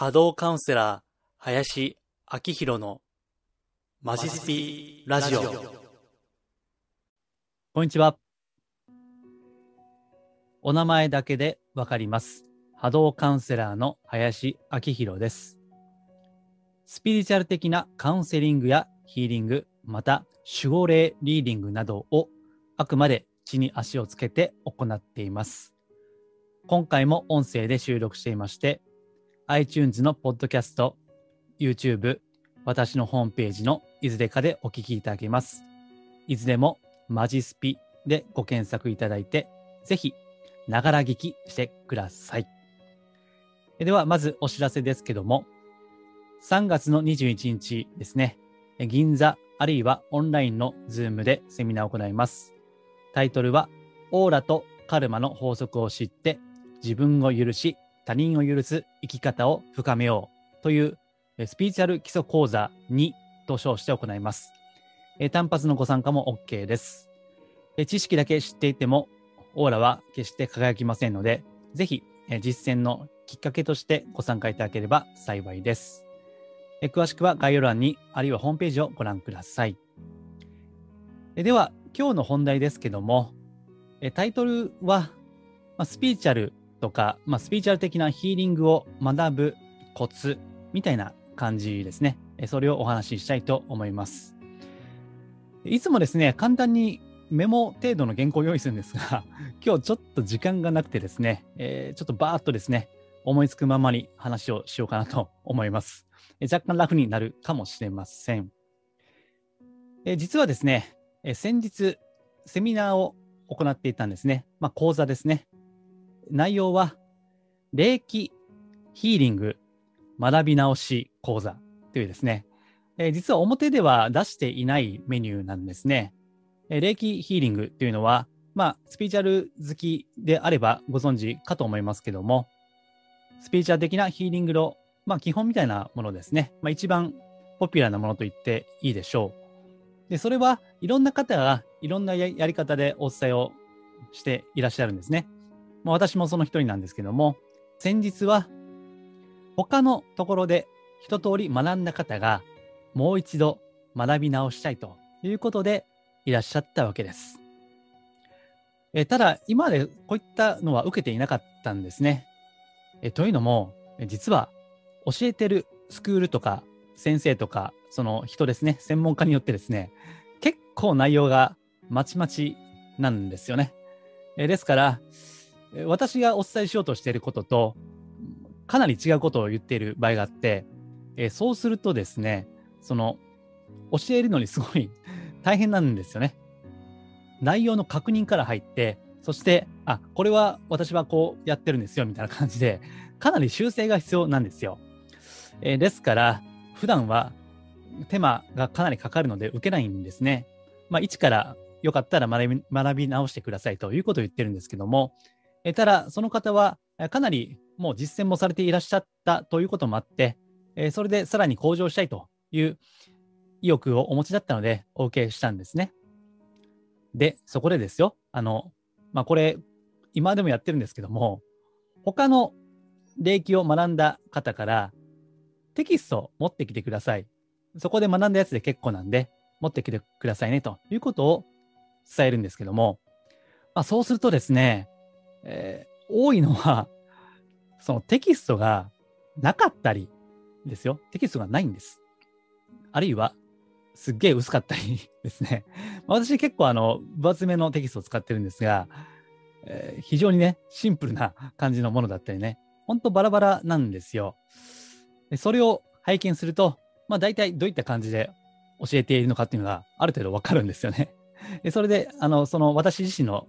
波動カウンセラー、林明宏のマジスピラジオ。こんにちは。お名前だけでわかります。波動カウンセラーの林明宏です。スピリチュアル的なカウンセリングやヒーリング、また守護霊リーディングなどをあくまで地に足をつけて行っています。今回も音声で収録していまして、iTunes のポッドキャスト、YouTube、私のホームページのいずれかでお聞きいただけます。いずれもマジスピでご検索いただいて、ぜひ、ながら聞きしてください。では、まずお知らせですけども、3月の21日ですね、銀座あるいはオンラインのズームでセミナーを行います。タイトルは、オーラとカルマの法則を知って、自分を許し、他人を許す生き方を深めようというスピリチュアル基礎講座2と称して行います。単発のご参加も OK です。知識だけ知っていても、オーラは決して輝きませんので、ぜひ実践のきっかけとしてご参加いただければ幸いです。詳しくは概要欄に、あるいはホームページをご覧ください。では、今日の本題ですけども、タイトルは、スピリチュアルとか、まあ、スピリチュアル的なヒーリングを学ぶコツみたいな感じですね。それをお話ししたいと思います。いつもですね、簡単にメモ程度の原稿を用意するんですが、今日ちょっと時間がなくてですね、えー、ちょっとバーっとですね、思いつくままに話をしようかなと思います。若干ラフになるかもしれません。え実はですね、え先日セミナーを行っていたんですね。まあ、講座ですね。内容は、霊気ヒーリング学び直し講座というですね、えー、実は表では出していないメニューなんですね。えー、霊気ヒーリングというのは、まあ、スピリチュアル好きであればご存知かと思いますけども、スピリチュアル的なヒーリングの、まあ、基本みたいなものですね。まあ、一番ポピュラーなものと言っていいでしょう。で、それはいろんな方がいろんなやり方でお伝えをしていらっしゃるんですね。まあ、私もその一人なんですけども、先日は他のところで一通り学んだ方がもう一度学び直したいということでいらっしゃったわけです。えただ、今までこういったのは受けていなかったんですね。えというのも、実は教えてるスクールとか先生とか、その人ですね、専門家によってですね、結構内容がまちまちなんですよね。えですから、私がお伝えしようとしていることと、かなり違うことを言っている場合があって、えー、そうするとですね、その、教えるのにすごい 大変なんですよね。内容の確認から入って、そして、あ、これは私はこうやってるんですよ、みたいな感じで、かなり修正が必要なんですよ。えー、ですから、普段は手間がかなりかかるので受けないんですね。まあ、一からよかったら学び学び直してくださいということを言ってるんですけども、え、ただ、その方はかなりもう実践もされていらっしゃったということもあって、え、それでさらに向上したいという意欲をお持ちだったので、お受けしたんですね。で、そこでですよ、あの、まあ、これ、今でもやってるんですけども、他の霊気を学んだ方から、テキストを持ってきてください。そこで学んだやつで結構なんで、持ってきてくださいね、ということを伝えるんですけども、まあ、そうするとですね、えー、多いのは、そのテキストがなかったりですよ。テキストがないんです。あるいは、すっげえ薄かったり ですね。私結構あの、分厚めのテキストを使ってるんですが、えー、非常にね、シンプルな感じのものだったりね、ほんとバラバラなんですよ。でそれを拝見すると、まあ大体どういった感じで教えているのかっていうのがある程度わかるんですよね。それで、あの、その私自身の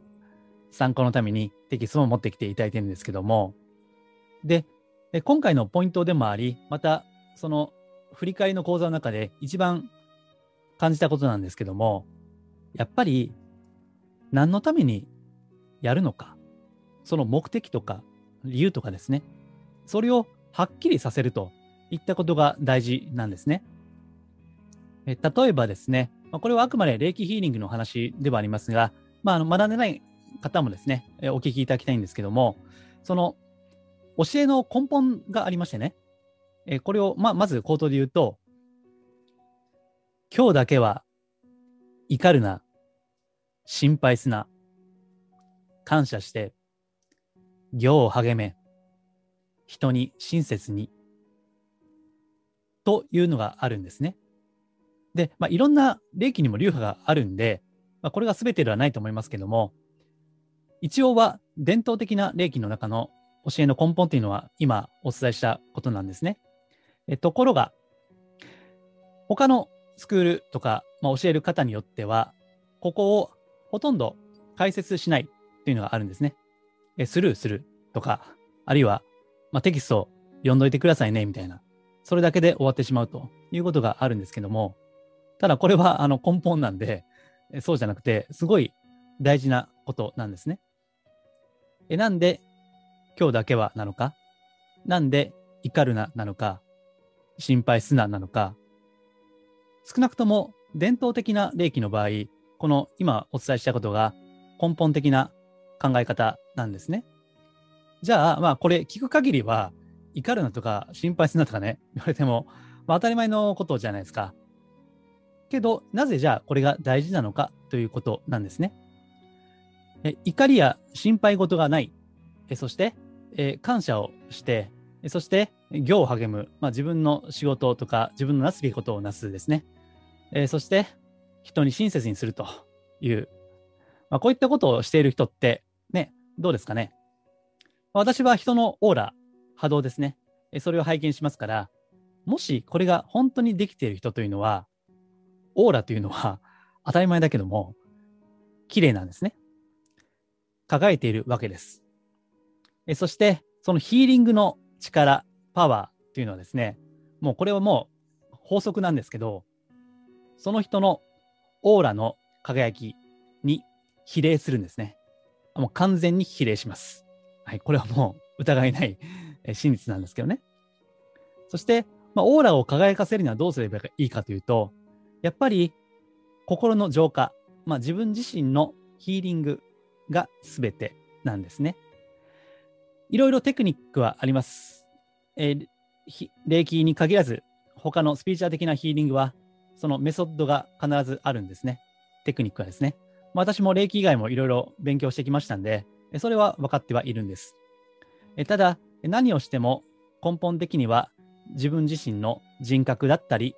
参考のためにテキストを持ってきていただいてるんですけども、で、今回のポイントでもあり、また、その振り返りの講座の中で一番感じたことなんですけども、やっぱり何のためにやるのか、その目的とか理由とかですね、それをはっきりさせるといったことが大事なんですね。例えばですね、これはあくまで霊気ヒーリングの話ではありますが、まあ、あの学んでない方もですね、お聞きいただきたいんですけども、その教えの根本がありましてね、えこれを、まあ、まず口頭で言うと、今日だけは怒るな、心配すな、感謝して、行を励め、人に親切に、というのがあるんですね。で、まあ、いろんな霊気にも流派があるんで、まあ、これが全てではないと思いますけども、一応は伝統的な霊気の中の教えの根本というのは今お伝えしたことなんですね。えところが、他のスクールとか、まあ、教える方によっては、ここをほとんど解説しないというのがあるんですね。えスルーするとか、あるいは、まあ、テキストを読んどいてくださいねみたいな、それだけで終わってしまうということがあるんですけども、ただこれはあの根本なんで、そうじゃなくて、すごい大事なことなんですね。えなんで今日だけはなのか？なんで怒るななのか？心配すななのか？少なくとも伝統的な霊気の場合、この今お伝えしたことが根本的な考え方なんですね。じゃあ、まあこれ聞く限りは怒るなとか心配すなとかね、言われても、まあ、当たり前のことじゃないですか。けど、なぜじゃあこれが大事なのかということなんですね。怒りや心配事がない。そして、感謝をして、そして行を励む、まあ、自分の仕事とか自分のなすべきことをなすですね。そして人に親切にするという、まあ、こういったことをしている人ってね、どうですかね。私は人のオーラ、波動ですね。それを拝見しますから、もしこれが本当にできている人というのは、オーラというのは当たり前だけども、綺麗なんですね。輝いているわけです。えそして、そのヒーリングの力、パワーっていうのはですね、もうこれはもう法則なんですけど、その人のオーラの輝きに比例するんですね。もう完全に比例します。はい、これはもう疑いない真実なんですけどね。そして、まあ、オーラを輝かせるにはどうすればいいかというと、やっぱり心の浄化、まあ、自分自身のヒーリングが全てなんですね。いろいろテクニックはあります。えー、霊気に限らず、他のスピーチャー的なヒーリングは、そのメソッドが必ずあるんですね。テクニックはですね。まあ、私も霊気以外もいろいろ勉強してきましたんで、それは分かってはいるんです。えただ、何をしても根本的には自分自身の人格だったり、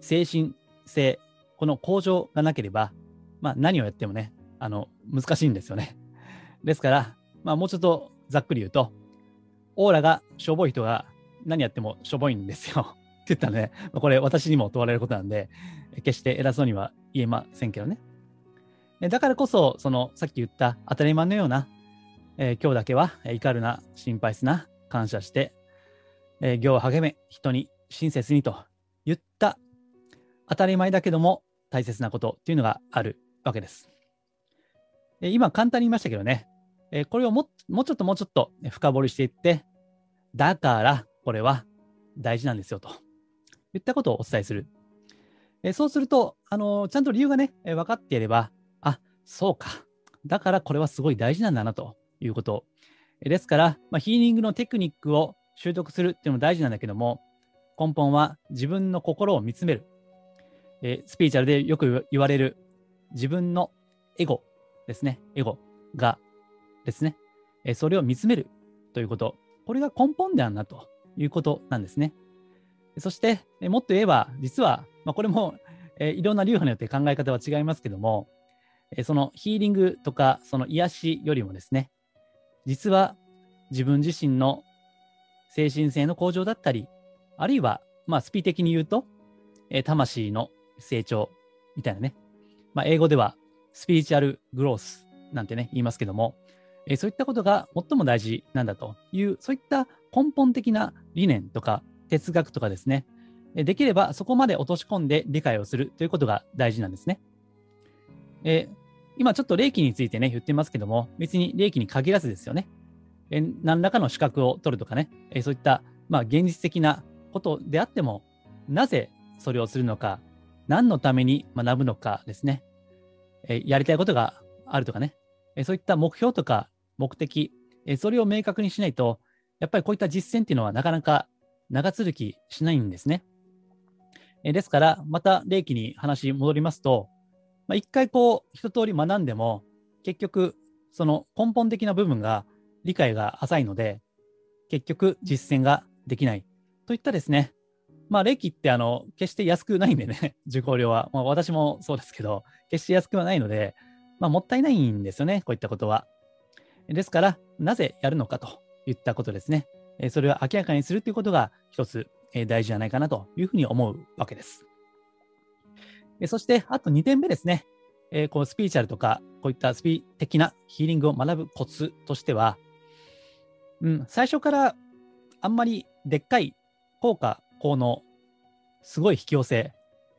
精神性、この向上がなければ、まあ、何をやってもね、あの、難しいんですよね。ですから、まあ、もうちょっとざっくり言うと、オーラがしょぼい人が何やってもしょぼいんですよ。って言ったらね、これ私にも問われることなんで、決して偉そうには言えませんけどね。だからこそ、そのさっき言った当たり前のような、えー、今日だけは怒るな、心配すな、感謝して、えー、行を励め、人に親切にと言った当たり前だけども大切なことっていうのがあるわけです。今簡単に言いましたけどね、えこれをももうちょっともうちょっと深掘りしていって、だからこれは大事なんですよといったことをお伝えする。えそうすると、あのちゃんと理由がね、え分かっていれば、あ、そうか。だからこれはすごい大事なんだなということ。えですから、まあ、ヒーリングのテクニックを習得するっていうのも大事なんだけども、根本は自分の心を見つめる。えスピーチャルでよく言われる自分のエゴですね。エゴがですね。えそれを見つめるということ。これが根本であるなということなんですね。そして、えもっと言えば、実は、まあ、これも、えいろんな流派によって考え方は違いますけども、えそのヒーリングとか、その癒しよりもですね、実は自分自身の精神性の向上だったり、あるいは、まあ、スピ的に言うと、え魂の成長みたいなね。まあ、英語ではスピリチュアルグロースなんてね、言いますけども、えそういったことが最も大事なんだという、そういった根本的な理念とか哲学とかですね、できればそこまで落とし込んで理解をするということが大事なんですね。え今ちょっと霊気についてね、言ってますけども、別に霊気に限らずですよね。え何らかの資格を取るとかね、えそういった、まあ、現実的なことであっても、なぜそれをするのか、何のために学ぶのかですね、えやりたいことがあるとかね、えそういった目標とか目的、えそれを明確にしないと、やっぱりこういった実践っていうのはなかなか長続きしないんですね。えですから、また霊気に話戻りますと、まあ、一回こう、一通り学んでも、結局、その根本的な部分が理解が浅いので、結局実践ができないといったですね、まあ、霊気ってあの決して安くないんでね、受講料は、まあ、私もそうですけど、決して安くはないので、まあ、もったいないんですよね、こういったことは。ですから、なぜやるのかといったことですね。それを明らかにするということが一つ大事じゃないかなというふうに思うわけです。そして、あと2点目ですねえ。こうスピーチャルとか、こういったスピ的なヒーリングを学ぶコツとしては、うん、最初からあんまりでっかい効果、効能、すごい引き寄せ、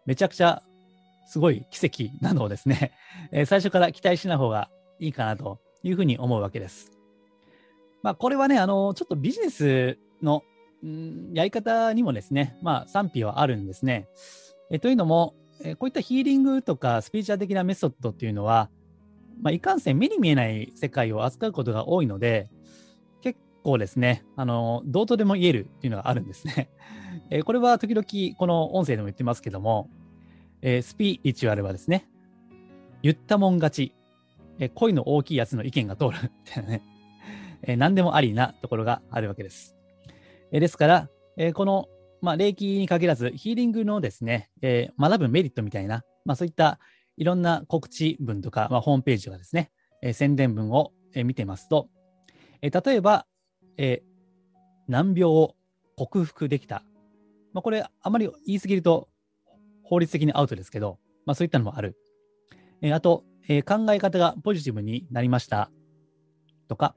めちゃくちゃすごい奇跡なのをですね、え最初から期待しない方がいいかなというふうに思うわけです。まあ、これはね、あの、ちょっとビジネスの、ん、やり方にもですね、まあ、賛否はあるんですね。えというのも、えこういったヒーリングとかスピーチャー的なメソッドっていうのは、まあ、いかんせん目に見えない世界を扱うことが多いので、結構ですね、あの、どうとでも言えるっていうのがあるんですね。え、これは時々この音声でも言ってますけども、え、スピリチュアルはですね、言ったもん勝ち、えー、声の大きいやつの意見が通る っていうね、えー、何でもありなところがあるわけです。え、ですから、え、この、まあ、霊気に限らず、ヒーリングのですね、え、学ぶメリットみたいな、まあ、そういったいろんな告知文とか、まあ、ホームページとかですね、え、宣伝文を、え、見てますと、え、例えば、え、難病を克服できた。まあ、これ、あまり言い過ぎると法律的にアウトですけど、まあ、そういったのもある。えー、あと、えー、考え方がポジティブになりましたとか、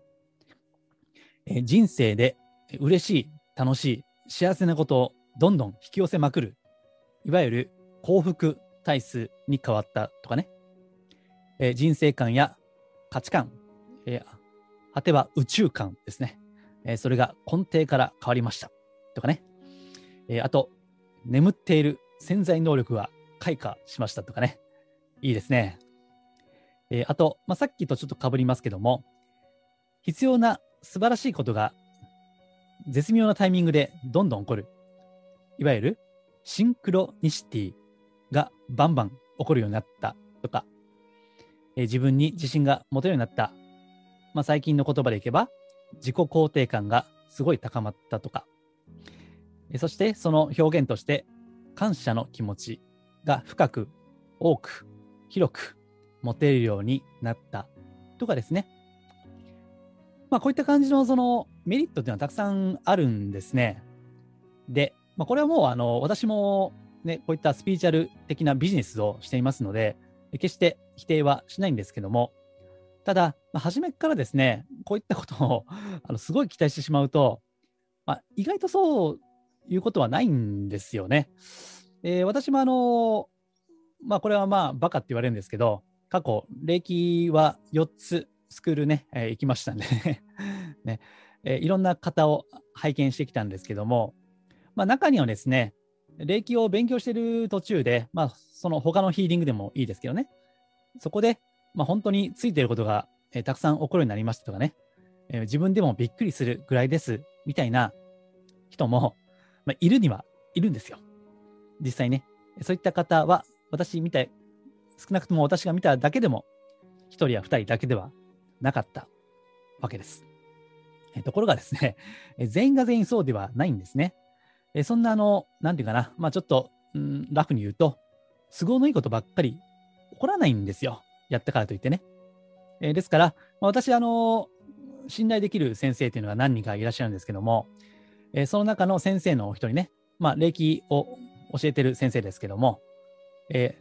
えー、人生で嬉しい、楽しい、幸せなことをどんどん引き寄せまくる。いわゆる幸福体数に変わったとかね。えー、人生観や価値観、えー、果ては宇宙観ですね。えー、それが根底から変わりました。とかね。えー、あと、眠っている潜在能力が開花しましたとかね。いいですね。えー、あと、まあ、さっきとちょっとかぶりますけども、必要な素晴らしいことが絶妙なタイミングでどんどん起こる。いわゆるシンクロニシティがバンバン起こるようになったとか、えー、自分に自信が持てるようになった。まあ、最近の言葉でいけば、自己肯定感がすごい高まったとか、そしてその表現として感謝の気持ちが深く、多く、広く持てるようになったとかですね。まあこういった感じのそのメリットっていうのはたくさんあるんですね。で、まあ、これはもうあの私もね、こういったスピーチャル的なビジネスをしていますので、決して否定はしないんですけども、ただ、まあ、初めからですね、こういったことをあのすごい期待してしまうと、まあ、意外とそういうことはないんですよね。えー、私もあの、まあ、これはまあ、バカって言われるんですけど、過去、霊気は4つスクールね、えー、行きましたんで ね、えー、いろんな方を拝見してきたんですけども、まあ、中にはですね、霊気を勉強している途中で、まあ、その他のヒーリングでもいいですけどね、そこで、まあ、本当についていることが、えー、たくさん起こるようになりましたとかね、えー、自分でもびっくりするぐらいですみたいな人も、まあ、いるにはいるんですよ。実際ね。そういった方は、私みた、少なくとも私が見ただけでも、1人や2人だけではなかったわけです。ところがですね、全員が全員そうではないんですね。そんなあの、なんていうかな、まあちょっと、うん、ラフに言うと、都合のいいことばっかり起こらないんですよ。やったからといってね。ですから、まあ、私、あの信頼できる先生というのが何人かいらっしゃるんですけども、えー、その中の先生のお一人ね、まあ、霊気を教えてる先生ですけども、え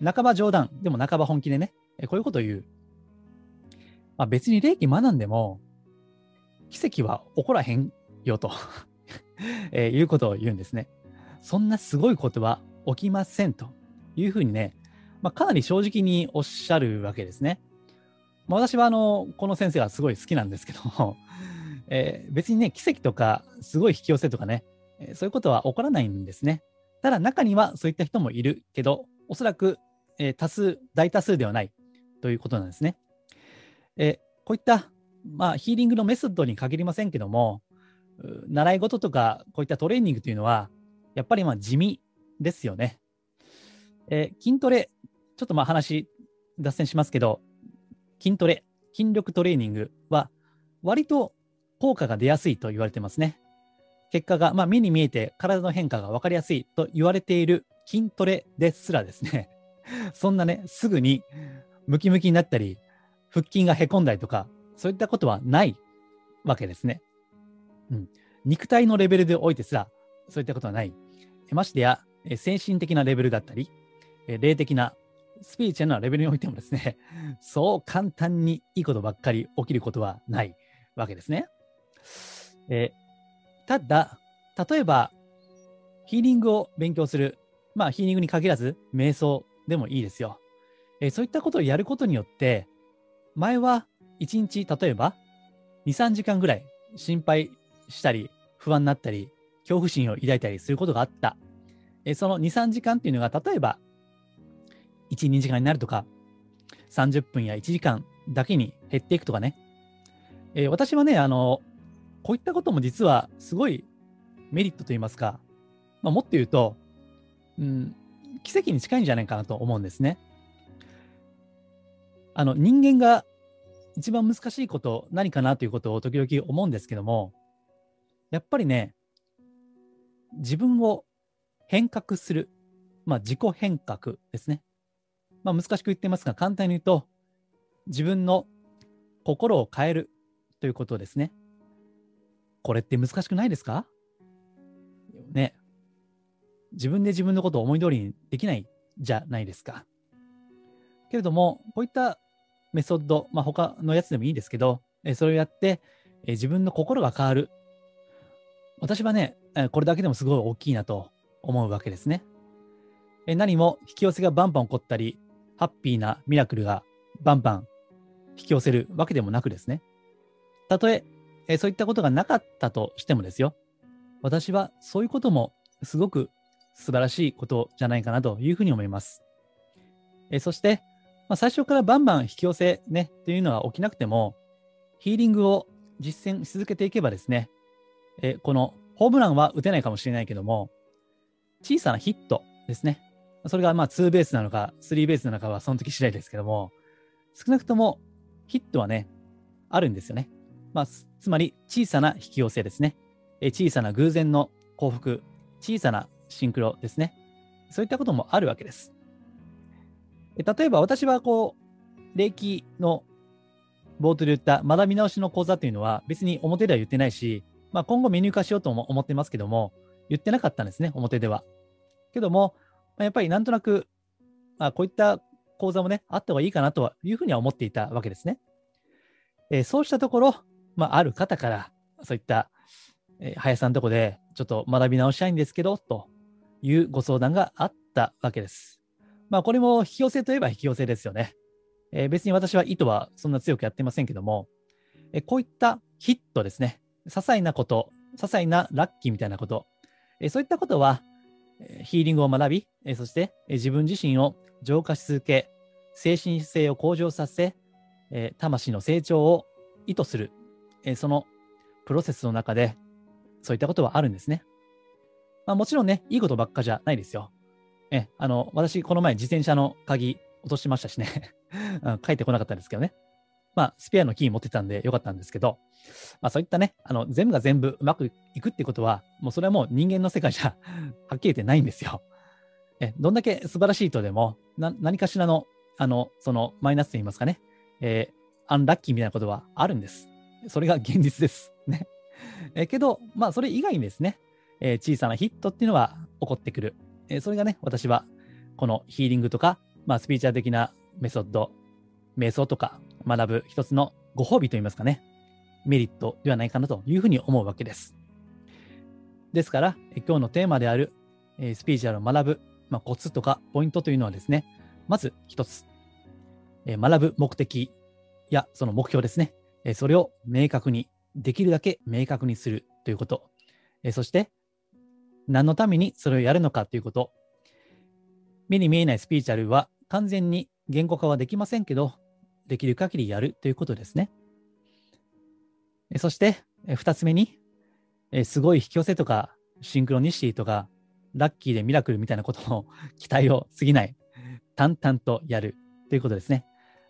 ー、半ば冗談、でも半ば本気でね、えー、こういうことを言う。まあ、別に霊気学んでも、奇跡は起こらへんよと えー、いうことを言うんですね。そんなすごいことは起きませんというふうにね、まあ、かなり正直におっしゃるわけですね。まあ、私はあのこの先生はすごい好きなんですけども、えー、別にね、奇跡とかすごい引き寄せとかね、えー、そういうことは起こらないんですね。ただ中にはそういった人もいるけど、おそらく、えー、多数、大多数ではないということなんですね。えこういった、まあ、ヒーリングのメソッドに限りませんけども、習い事とかこういったトレーニングというのは、やっぱりまあ地味ですよね。えー筋トレ、ちょっとまあ話脱線しますけど、筋トレ、筋力トレーニングは割と効果が出やすいと言われてますね。結果が、まあ、目に見えて体の変化が分かりやすいと言われている筋トレですらですね、そんなね、すぐにムキムキになったり、腹筋がへこんだりとか、そういったことはないわけですね。うん。肉体のレベルでおいてすら、そういったことはない。ましてや、精神的なレベルだったり、霊的な、スピリチュアルなレベルにおいてもですね、そう簡単にいいことばっかり起きることはないわけですね。えーただ、例えば、ヒーリングを勉強する。まあ、ヒーリングに限らず、瞑想でもいいですよ。えーそういったことをやることによって、前は1日、例えば、2、3時間ぐらい心配したり、不安になったり、恐怖心を抱いたりすることがあった。えその2、3時間っていうのが、例えば、1、2時間になるとか、30分や1時間だけに減っていくとかね。えー私はね、あの、こういったことも実はすごいメリットといいますか、まあ、もっと言うと、うん、奇跡に近いんじゃないかなと思うんですね。あの、人間が一番難しいこと何かなということを時々思うんですけども、やっぱりね、自分を変革する、まあ自己変革ですね。まあ難しく言ってますが、簡単に言うと、自分の心を変えるということですね。これって難しくないですか？ね。自分で自分のことを思い通りにできないじゃないですか。けれども、こういったメソッド、まあ他のやつでもいいですけど、えそれをやって、え自分の心が変わる。私はね、えこれだけでもすごい大きいなと思うわけですね。え何も引き寄せがバンバン起こったり、ハッピーなミラクルがバンバン引き寄せるわけでもなくですね。たとええーそういったことがなかったとしてもですよ。私はそういうこともすごく素晴らしいことじゃないかなというふうに思います。えーそして、まあ、最初からバンバン引き寄せね、というのは起きなくても、ヒーリングを実践し続けていけばですね、えーこのホームランは打てないかもしれないけども、小さなヒットですね。それがまあツーベースなのか、スリーベースなのかはその時次第ですけども、少なくともヒットはね、あるんですよね。まあ、つまり小さな引き寄せですね。え小さな偶然の幸福、小さなシンクロですね。そういったこともあるわけです。え例えば私はこう、霊気の冒頭で言った学び直しの講座というのは別に表では言ってないし、まあ、今後メニュー化しようとも思ってますけども、言ってなかったんですね、表では。けども、まあやっぱりなんとなく、あこういった講座もね、あった方がいいかなというふうには思っていたわけですね。えーそうしたところ、まあ、ある方から、そういった、えー林さんのとこで、ちょっと学び直したいんですけど、というご相談があったわけです。まあ、これも引き寄せといえば引き寄せですよね。えー別に私は意図はそんな強くやってませんけども、えーこういったヒットですね。些細なこと、些細なラッキーみたいなこと、えーそういったことは、ヒーリングを学び、えそして、え自分自身を浄化し続け、精神性を向上させ、え魂の成長を意図する、えそのプロセスの中で、そういったことはあるんですね。まあ、もちろんね、いいことばっかじゃないですよ。え、あの、私、この前自転車の鍵落としましたしね。帰ってこなかったんですけどね。まあ、スペアのキー持ってたんでよかったんですけど、まあそういったね、あの、全部が全部うまくいくってことは、もうそれはもう人間の世界じゃ はっきり言ってないんですよ。え、どんだけ素晴らしい人でも、何かしらの、あの、そのマイナスと言いますかね、えーアンラッキーみたいなことはあるんです。それが現実です。ね。えけど、まあそれ以外にですね、えー小さなヒットっていうのは起こってくる。えーそれがね、私はこのヒーリングとか、まあスピーチャー的なメソッド、瞑想とか学ぶ一つのご褒美といいますかね、メリットではないかなというふうに思うわけです。ですから、今日のテーマである、えースピーチャルを学ぶ、まあ、コツとかポイントというのはですね、まず一つ、え学ぶ目的やその目標ですね、それを明確に、できるだけ明確にするということ、そして、何のためにそれをやるのかということ、目に見えないスピーチャルは完全に言語化はできませんけど、できる限りやるということですね。そして、えー二つ目に、すごい引き寄せとか、シンクロニシティとか、ラッキーでミラクルみたいなことの 期待を過ぎない、淡々とやるということですね。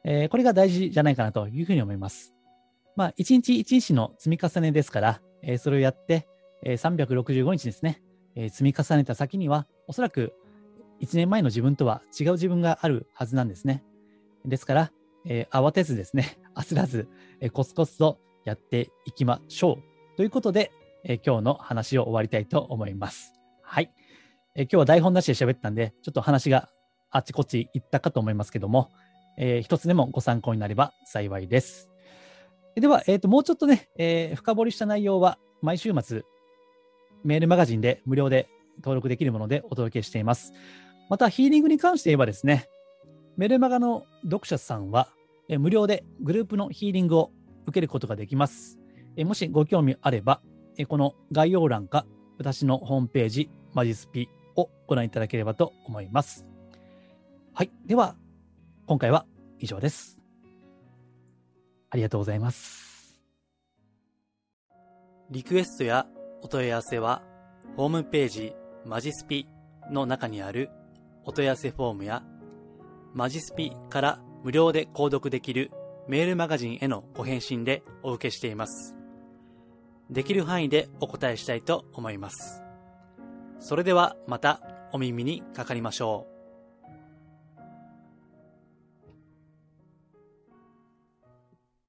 えこれが大事じゃないかなというふうに思います。まあ、一日一日の積み重ねですから、えーそれをやって、えー365日ですね、えー積み重ねた先には、おそらく1年前の自分とは違う自分があるはずなんですね。ですから、えー慌てずですね、焦らず、えーコツコツとやっていきましょう。ということで、えー今日の話を終わりたいと思います。はい。え今日は台本なしで喋ったんで、ちょっと話があっちこっち行ったかと思いますけども、えー一つでもご参考になれば幸いです。では、えーと、もうちょっとね、えー深掘りした内容は毎週末、メールマガジンで無料で登録できるものでお届けしています。また、ヒーリングに関して言えばですね、メルマガの読者さんは、えー無料でグループのヒーリングを受けることができます。えーもしご興味あれば、えこの概要欄か私のホームページ、マジスピをご覧いただければと思います。はい。では、今回は以上です。ありがとうございます。リクエストやお問い合わせは、ホームページマジスピの中にあるお問い合わせフォームや、マジスピから無料で購読できるメールマガジンへのご返信でお受けしています。できる範囲でお答えしたいと思います。それではまたお耳にかかりましょう。